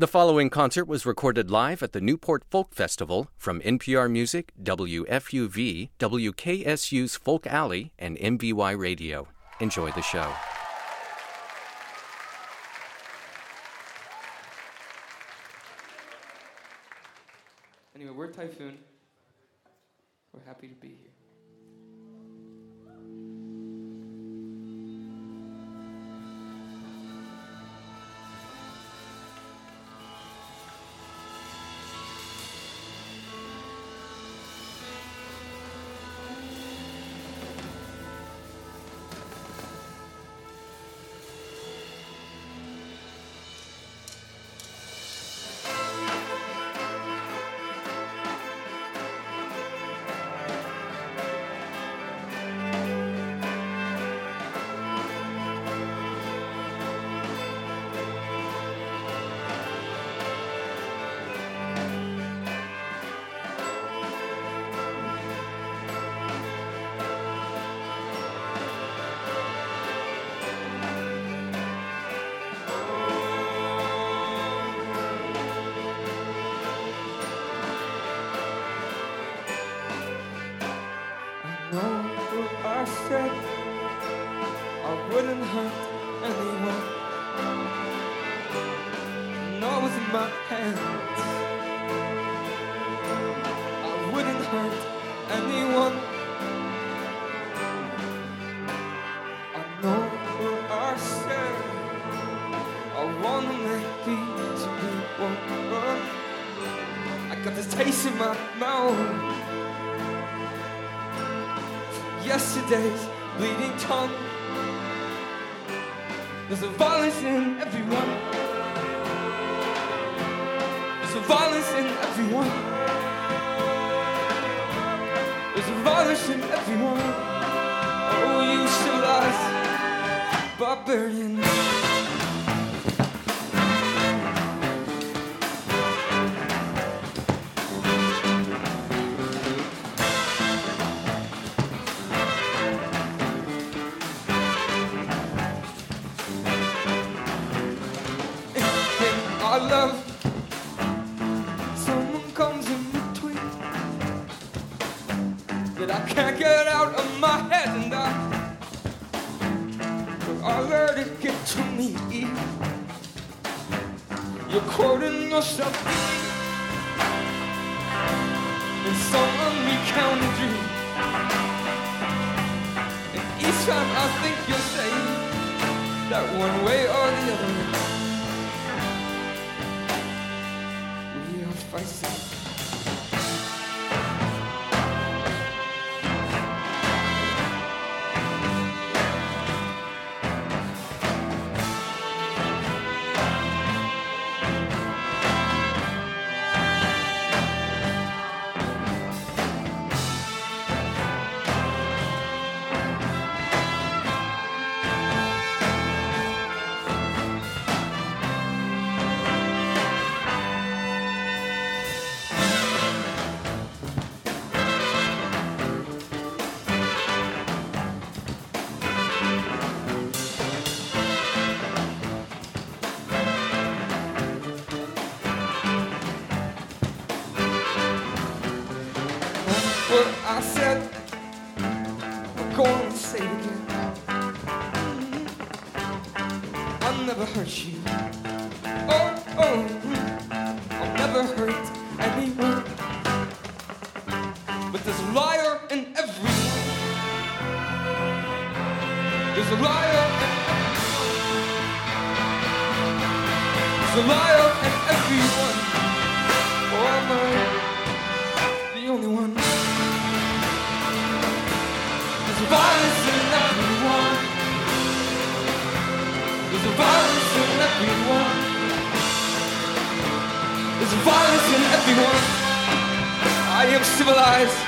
The following concert was recorded live at the Newport Folk Festival from NPR Music, WFUV, WKSU's Folk Alley, and MVY Radio. Enjoy the show. Anyway, we're Typhoon. We're happy to be here. I know what I said. I wouldn't hurt anyone. No, it's in my hands. I wouldn't hurt anyone. I know what I said. I wanna make peace with one. I got this taste in my mouth yesterday's bleeding tongue. There's a violence in everyone. There's a violence in everyone. There's a violence in everyone. Oh, you civilized barbarians. You're quoting yourself in some unrecounted dream. And each time I think you're saying that one way or the other. We are fighting. Never hurt you. Oh, oh, mm. I'll never hurt anyone. But there's a liar in everyone. There's a liar in There's a liar in everyone. Oh, am There's violence in everyone. I am civilized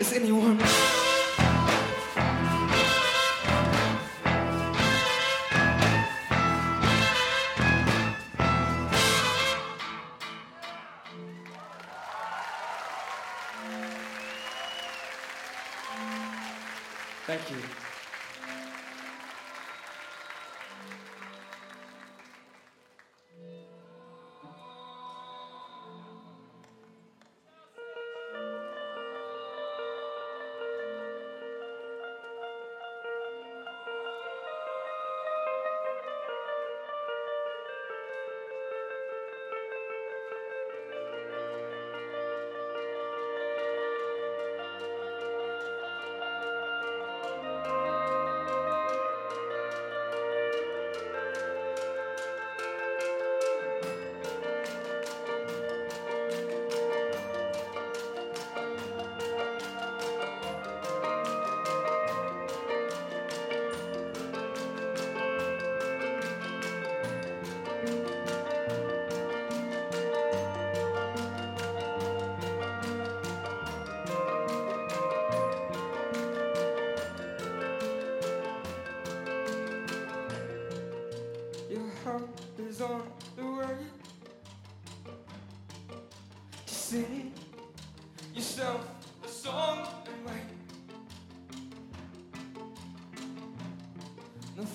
as anyone.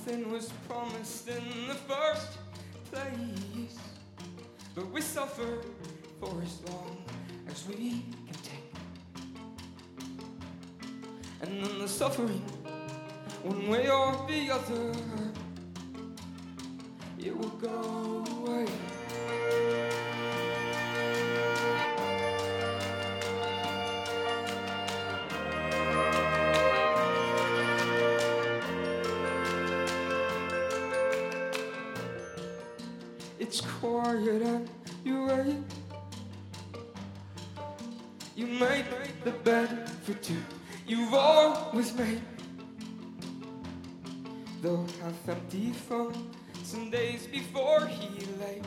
Nothing was promised in the first place, but we suffer for as long as we can take. And then the suffering, one way or the other, it will go You wait. You made the bed for two. You've always made. Though half empty from some days before he lay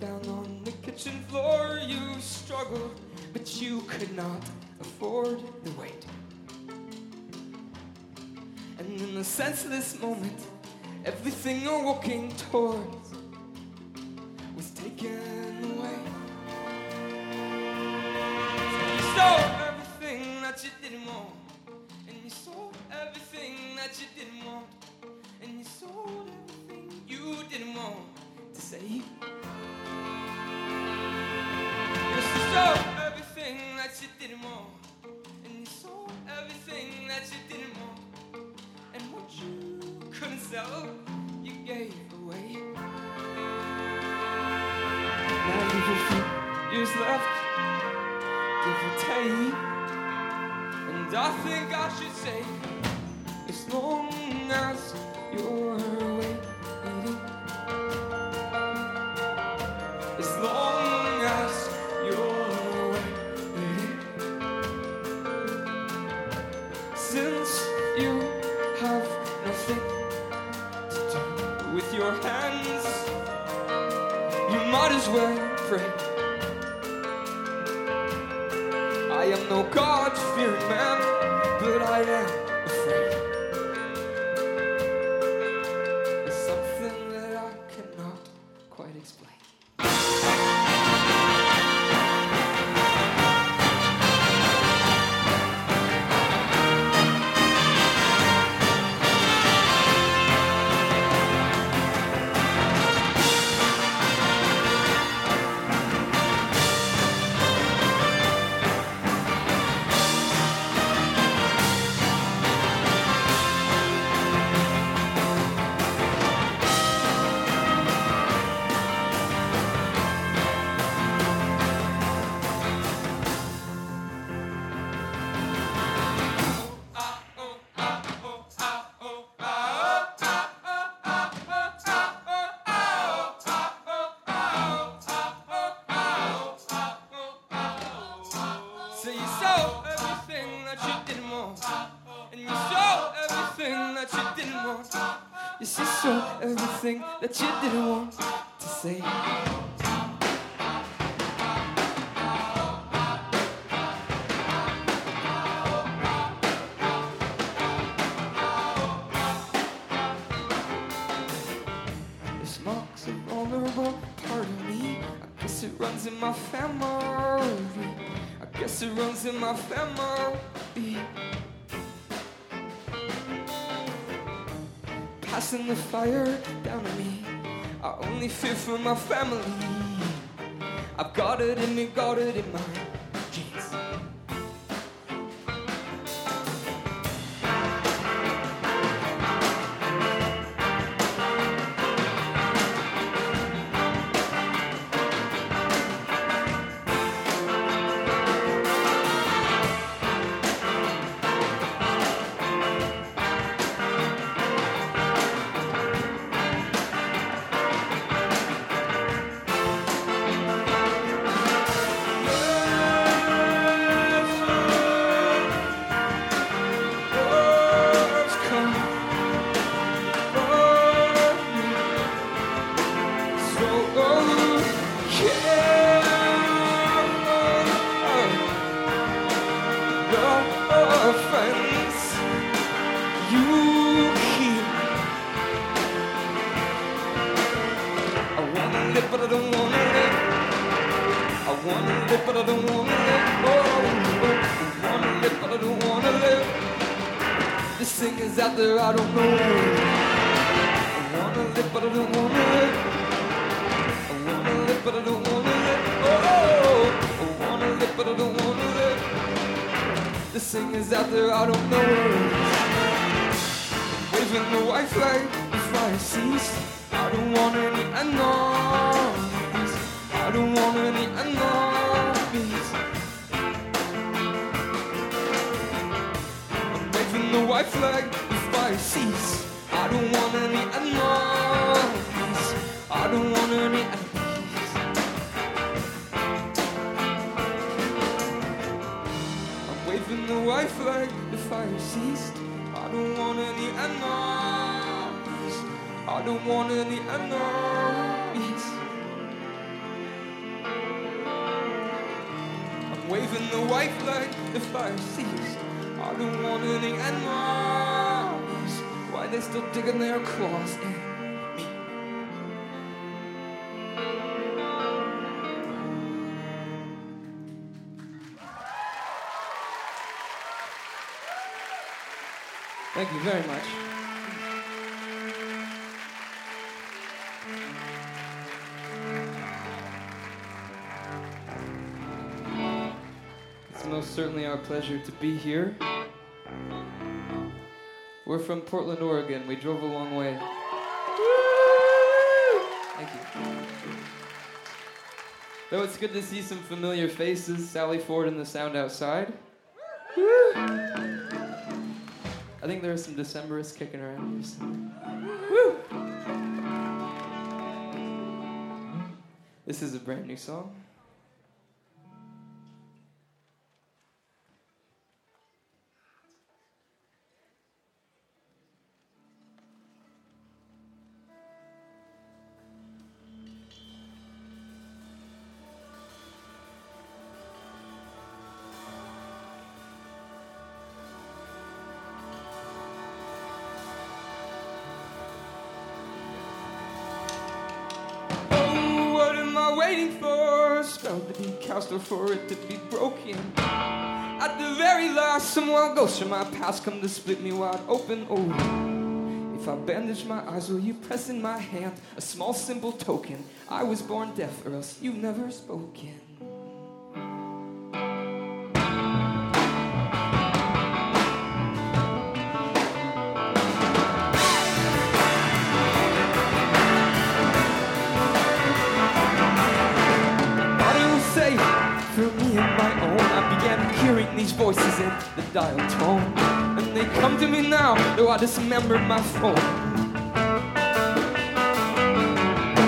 down on the kitchen floor, you struggled, but you could not afford the weight. And in a senseless moment, everything you're walking towards as long as you're waiting, as long as you're waiting, since you have nothing to do with your hands you might as well pray. I am no God-fearing man, but everything that you didn't want to say. This marks a vulnerable part of me. I guess it runs in my family. I guess it runs in my family. Passing the fire down me. I only fear for my family. I've got it in me, got it in my The white flag, the fire ceased. I don't want any enemies. I don't want any enemies. I'm waving the white flag, the fire ceased. I don't want any enemies. Why they still digging their claws in Thank you very much. It's most certainly our pleasure to be here. We're from Portland, Oregon. We drove a long way. Thank you. Though it's good to see some familiar faces, Sally Ford and the sound outside. I think there are some Decemberists kicking around here. somewhere. Woo! This is a brand new song. Spell to be cast or for it to be broken. At the very last, some wild ghost from my past come to split me wide open. Oh, if I bandage my eyes, will you press in my hand a small simple token? I was born deaf, or else you've never spoken. Dial tone, and they come to me now, though I dismembered my phone.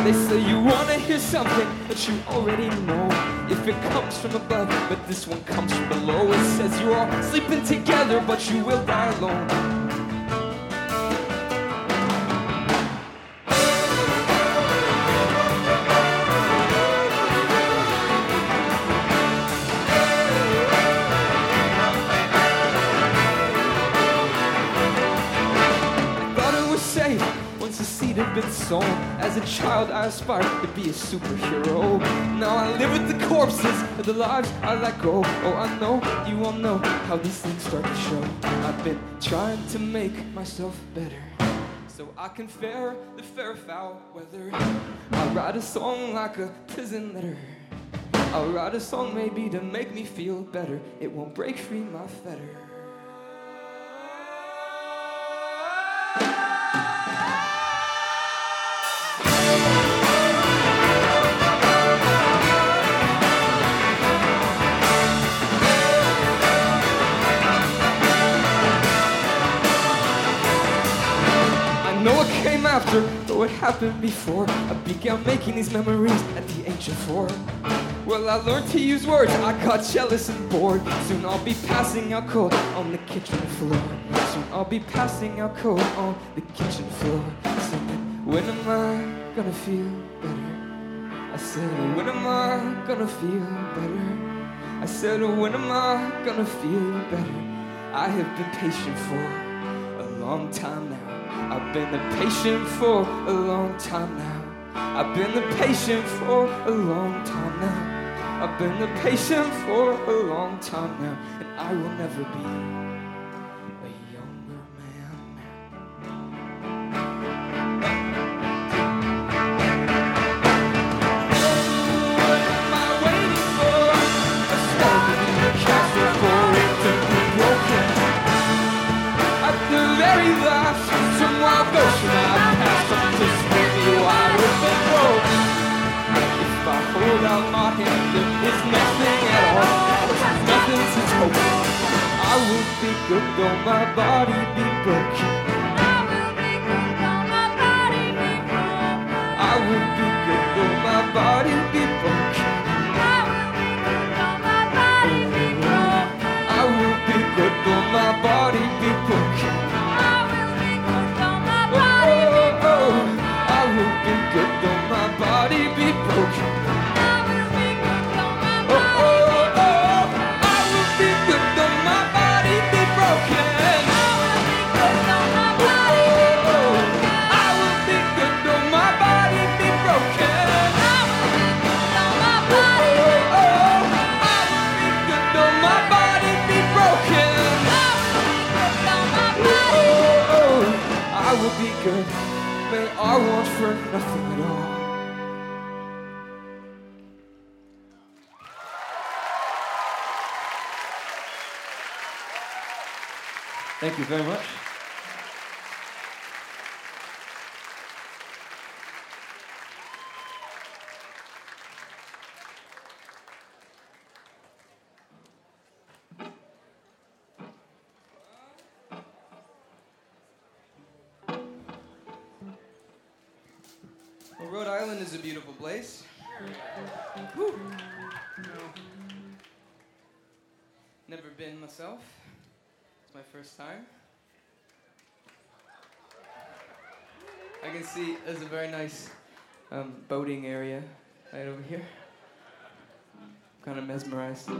They say you wanna hear something that you already know. If it comes from above, but this one comes from below. It says you're all sleeping together, but you will die alone. Sown. As a child, I aspired to be a superhero. Now I live with the corpses of the lives I let go. Oh, I know you all know how these things start to show. I've been trying to make myself better. So I can fare the fair foul weather. I write a song like a prison letter. I'll write a song maybe to make me feel better. It won't break free my fetter. After, though it happened before. I began making these memories at the age of four. Well, I learned to use words, I got jealous and bored. Soon I'll be passing out cold on the kitchen floor. Soon I'll be passing out cold on the kitchen floor. Singing, when am I gonna feel better? I said, when am I gonna feel better? I said, when am I gonna feel better? I have been patient for a long time now. I've been the patient for a long time now. I've been the patient for a long time now. I've been the patient for a long time now, and I will never be. for nothing at all. Thank you very much. first time. I can see there's a very nice um, boating area right over here. I'm kind of mesmerized.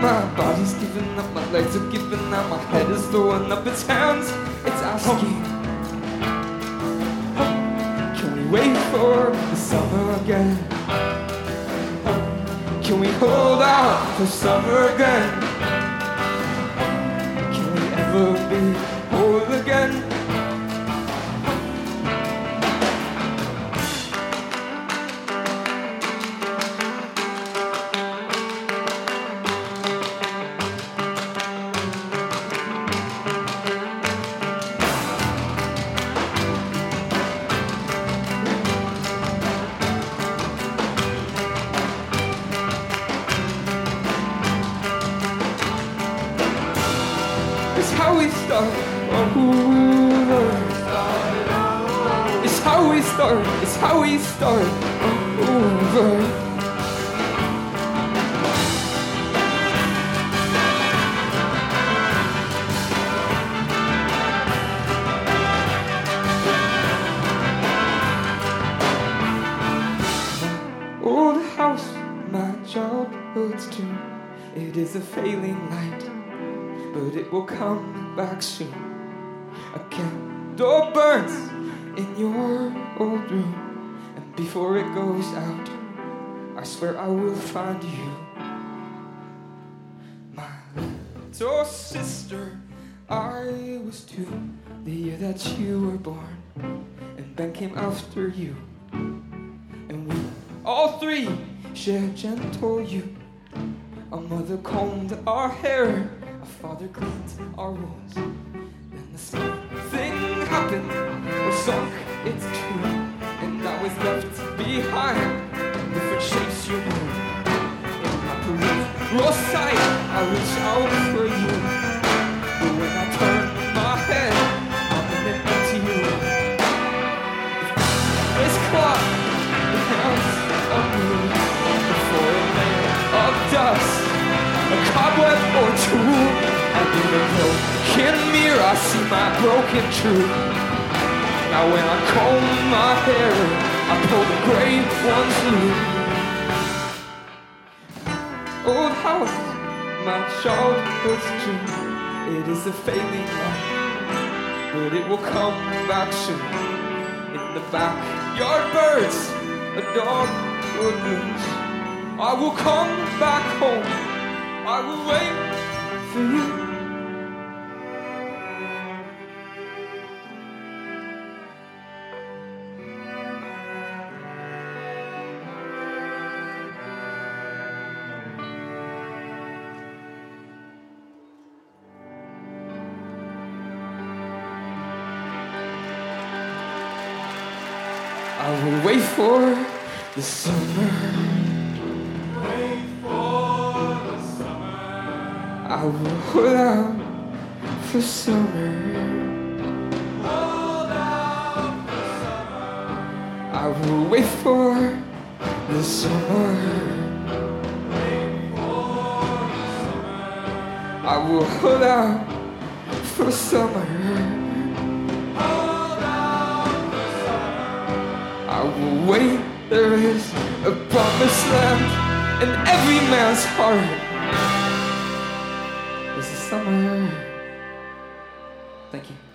My body's giving up, my legs are giving up, my head is throwing up its hands. It's asking, oh, can we wait for the summer again? Oh, can we hold out for summer again? Oh, can we ever be? Will come back soon. A candle burns in your old room, and before it goes out, I swear I will find you. My little sister, I was two the year that you were born, and Ben came after you. And we all three shared gentle you. Our mother combed our hair, our father cleaned our wounds. Then the small thing happened, or sunk, it's true. And I was left behind, in different shapes you knew. In my peripheral sight, I reach out for you. A broken mirror I see my broken truth. Now when I comb my hair, I pull the gray ones loose. Oh, Old house, my childhood's dream. It is a failing life, but it will come back soon. In the backyard, birds, a dog will lose. I will come back home. I will wait for you. The summer. I will hold out for summer. I will wait for the summer. I will hold out for summer. I will wait. There is a promised land in every man's heart. This is summer. Thank. You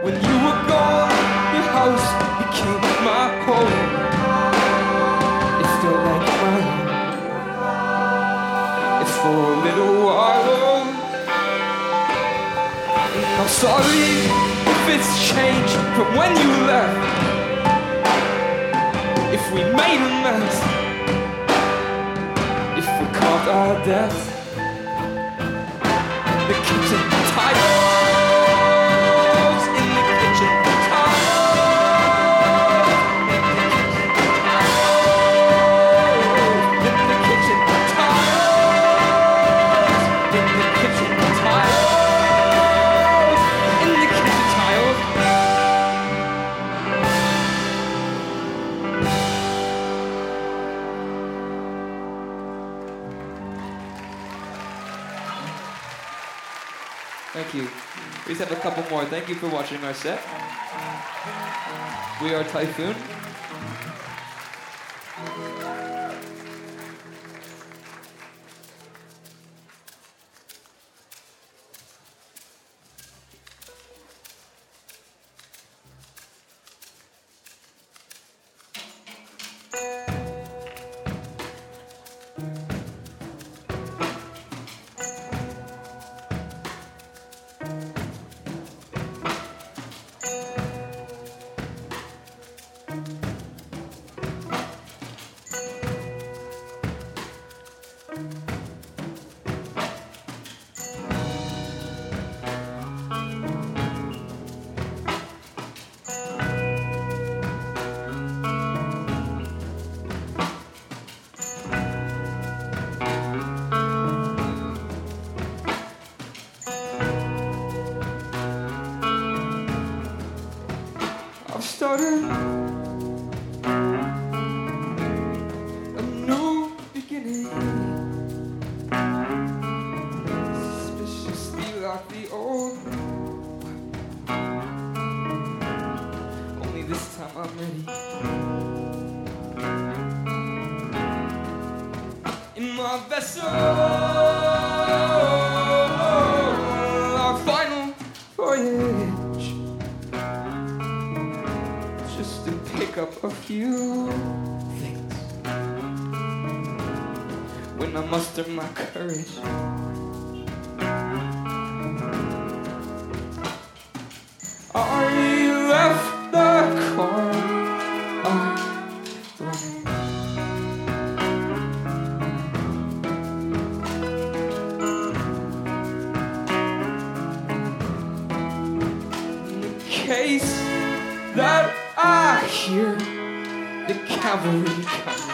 When you were gone, your house became my home. It's still like mine. It's for a little while. I'm sorry if it's changed from when you left. If we made a mess, if we caused our death. the kitchen tiles Thank you for watching our set. We are Typhoon. I've When I muster my courage, I left the case that I hear the cavalry coming.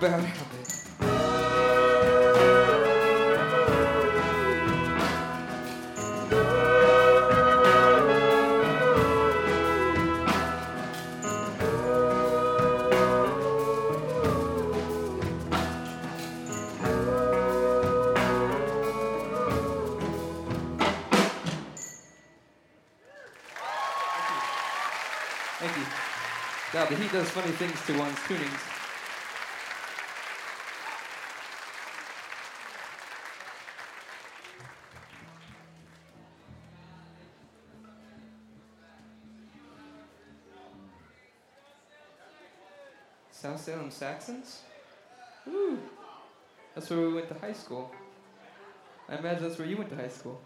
Bad habit. Thank you. God, the heat does funny things to one's tunings. South Salem Saxons? Ooh. That's where we went to high school. I imagine that's where you went to high school.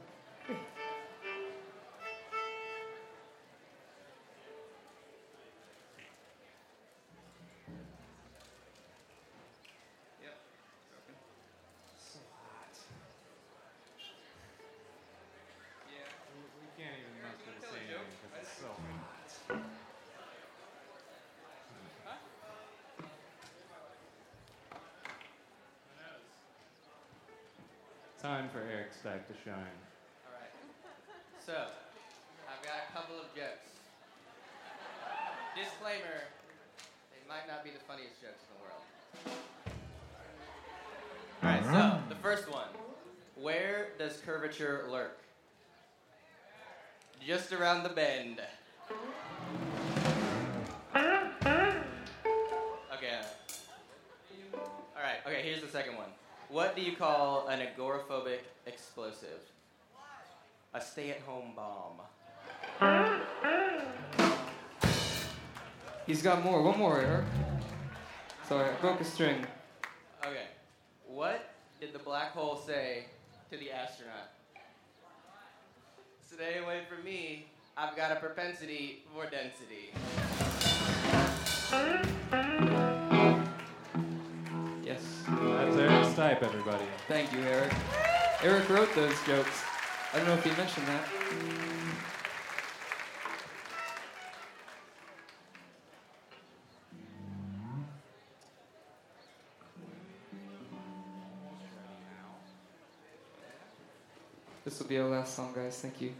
Time for Eric Stack to shine. All right. So, I've got a couple of jokes. Disclaimer, they might not be the funniest jokes in the world. All right, so the first one. Where does curvature lurk? Just around the bend. Okay. All right, okay, here's the second one. What do you call an agoraphobic explosive? A stay at home bomb. He's got more. One more, Eric. Sorry, I broke a string. Okay. What did the black hole say to the astronaut? Stay away from me. I've got a propensity for density. Yes. Everybody. Thank you, Eric. Eric wrote those jokes. I don't know if he mentioned that. This will be our last song, guys. Thank you.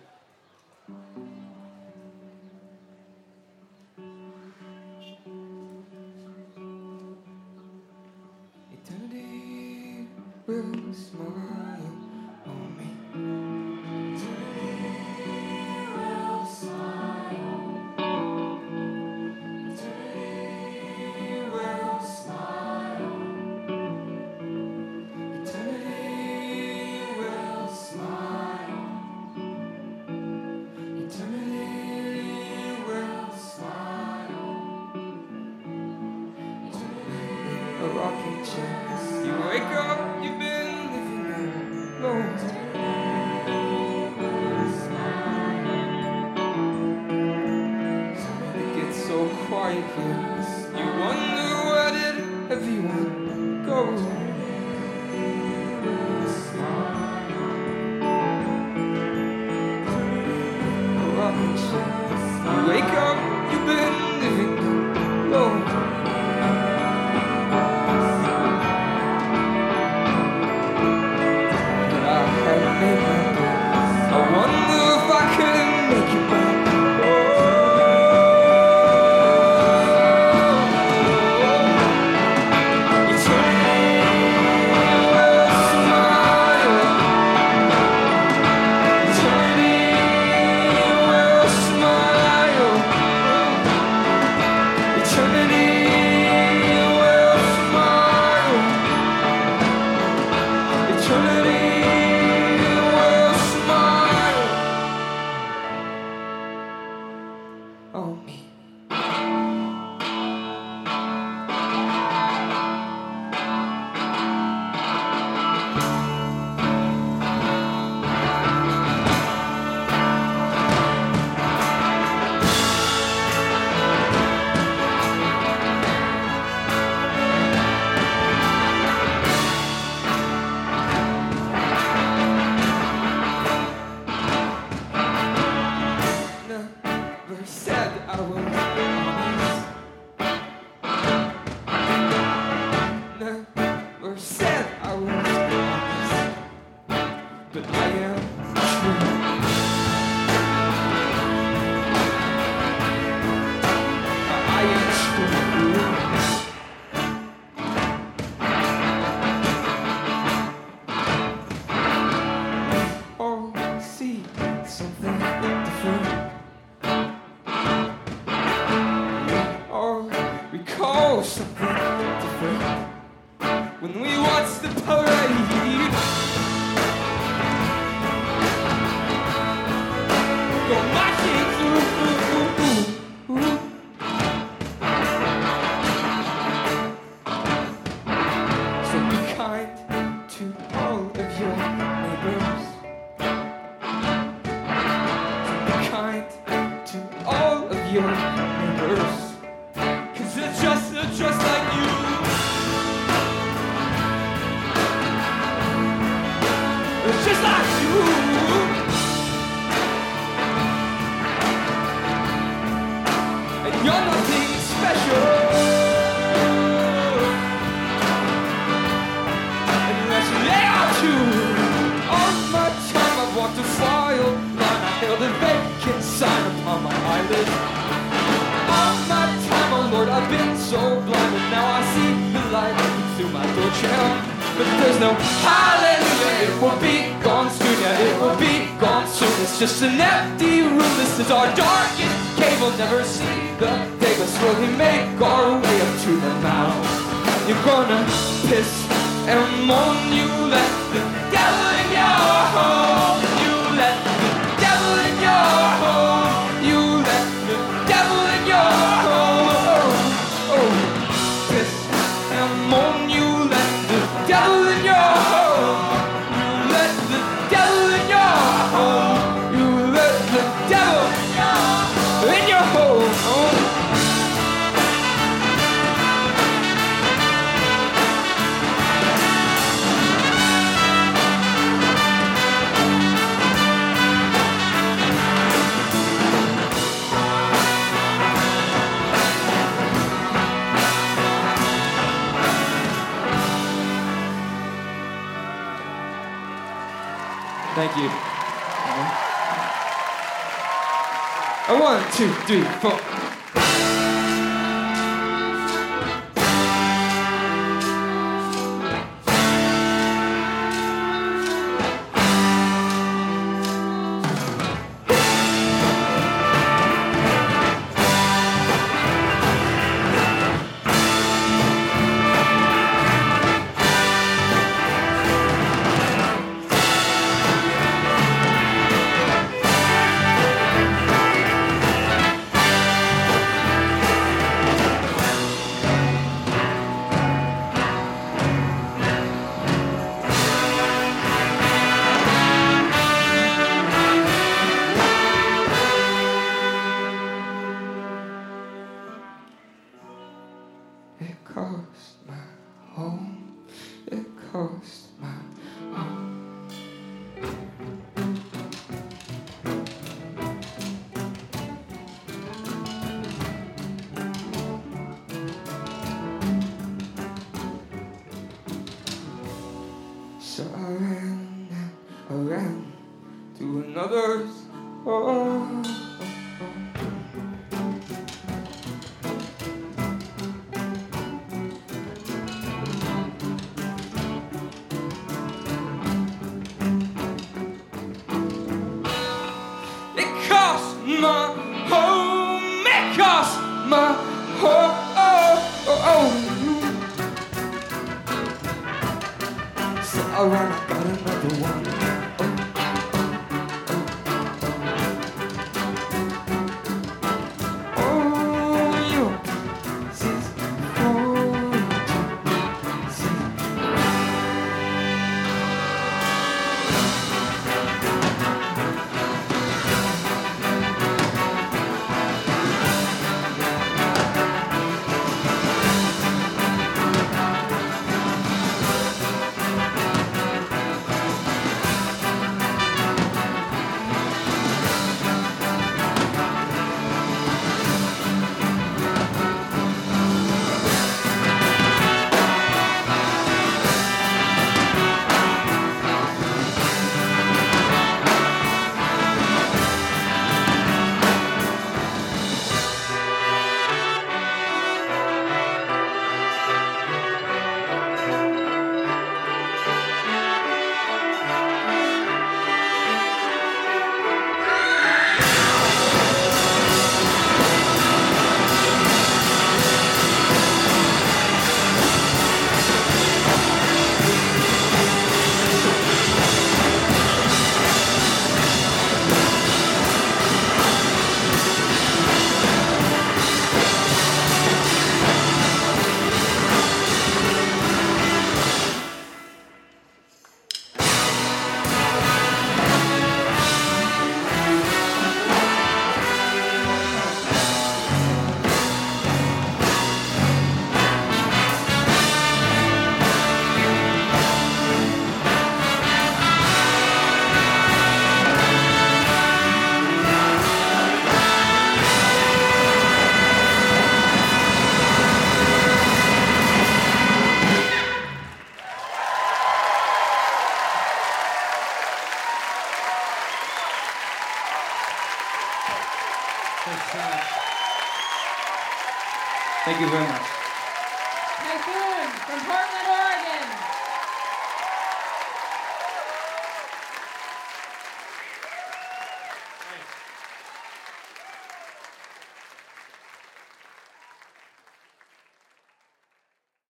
There's no hallelujah. It will be gone soon, yeah, it will be gone soon. It's just an empty room. This is our darkest cave. We'll never see the day, but slowly make our way up to the mountain. You're gonna piss and moan. You let the two, three, four. My home. It cost my home. So I ran, I got another one.